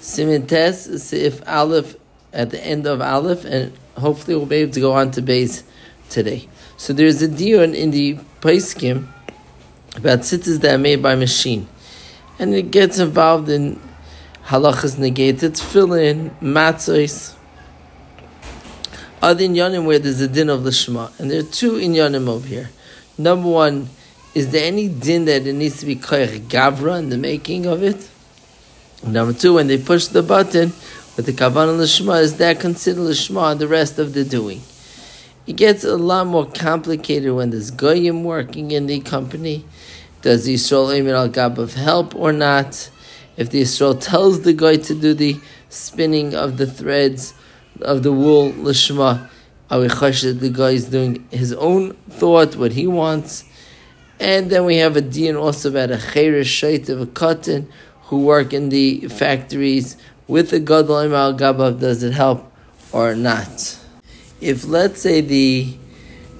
Simin Tes, Sif Aleph at the end of Aleph, and hopefully we'll be able to go on to base today. So there's a dion in the Paiskim about tzitzis that are made by machine. And it gets involved in halachas negated, tefillin, matzos, other inyanim where there's a din of lishma. And there are two inyanim over here. Number one, is there any din that it needs to be koyach gavra in the making of it? Number two, when they push the button with the kavan lishma, is that considered lishma the rest of the doing? It gets a lot more complicated when there's goyim working in the company. Does the Yisrael aim al of help or not? If the Yisrael tells the guy to do the spinning of the threads of the wool lishma, are we that the guy is doing his own thought, what he wants? And then we have a din also about a chayrish shait of a cotton who work in the factories with the gadol al gabav, does it help or not? If let's say the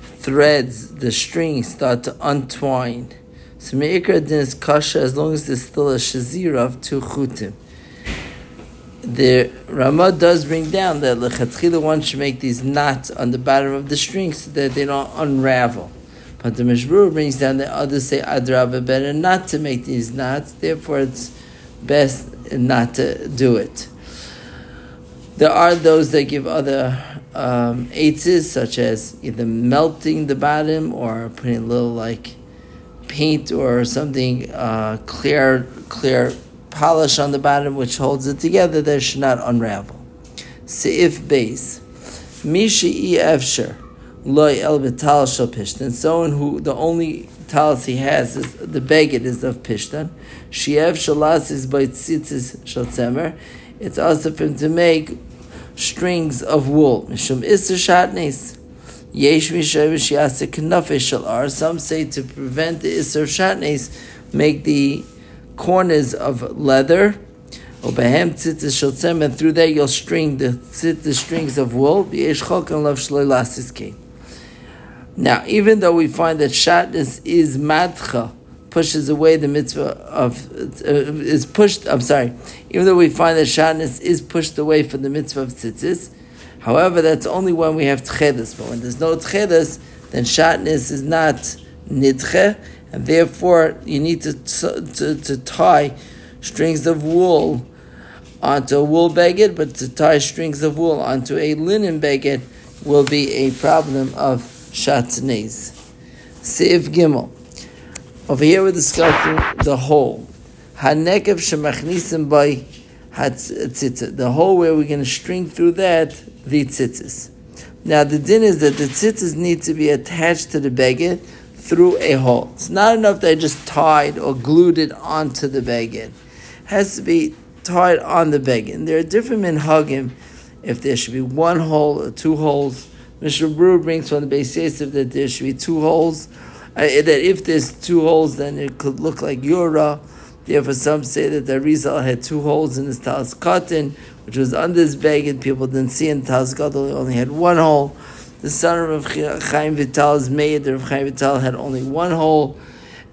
threads, the strings start to untwine, so meikra din is kasha as long as there's still a shazira of two chutim. The Ramah does bring down that lechatchila one should make these knots on the bottom of the string so that they don't unravel. But the Mishnah Berurah brings down that others say adrava better not to make these knots. Therefore, it's best not to do it. There are those that give other um, eitzes, such as either melting the bottom or putting a little like paint or something uh, clear, clear polish on the bottom, which holds it together, that should not unravel. Seif Beis, mishi efsher, loy el betal shel pishtan. Someone who the only talis he has is the beged is of pishtan. Shiev shalas is by tzitzis shel tzemer. It's also for him to make strings of wool. Mishum isser shatnes. Yesh mishayv knafish shel ar. Some say to prevent the isser shatnes, make the corners of leather. Obehem tzitzis shel tzemer. Through that you'll string the tzitzis strings of wool. Yesh chokan lav shloi lasis now, even though we find that shatness is madcha, pushes away the mitzvah of uh, is pushed. I'm sorry. Even though we find that shatness is pushed away from the mitzvah of tzitzis, however, that's only when we have tchedas. But when there's no tchedas, then shatness is not nidche, and therefore you need to, to, to tie strings of wool onto a wool beged, but to tie strings of wool onto a linen beged will be a problem of Shatnez. Seif Gimel. Over here we're discussing the hole. Hanekev shemachnisim by hatzitzah. The hole where we're going to string through that the tzitzis. Now the din is that the tzitzis need to be attached to the beged through a hole. It's not enough that I just tied or glued it onto the beged. It has to be tied on the beged. There are different minhagim if there should be one hole or two holes. Mishnah Berurah brings from the Beis Yosef that there should be two holes. Uh, that if there's two holes, then it could look like Yura. Therefore, some say that the Arizal had two holes in his Talis katan, which was under his bag, and people didn't see in Talis katan, only had one hole. The son of Chaim Vital's maid, Rav Chaim Vital, had only one hole.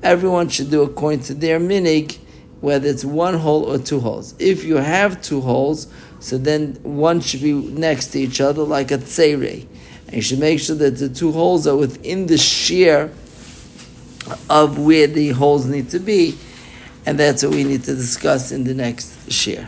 Everyone should do according to their minig, whether it's one hole or two holes. If you have two holes, so then one should be next to each other like a tseirei. And you should make sure that the two holes are within the shiur of where the holes need to be. And that's what we need to discuss in the next shiur.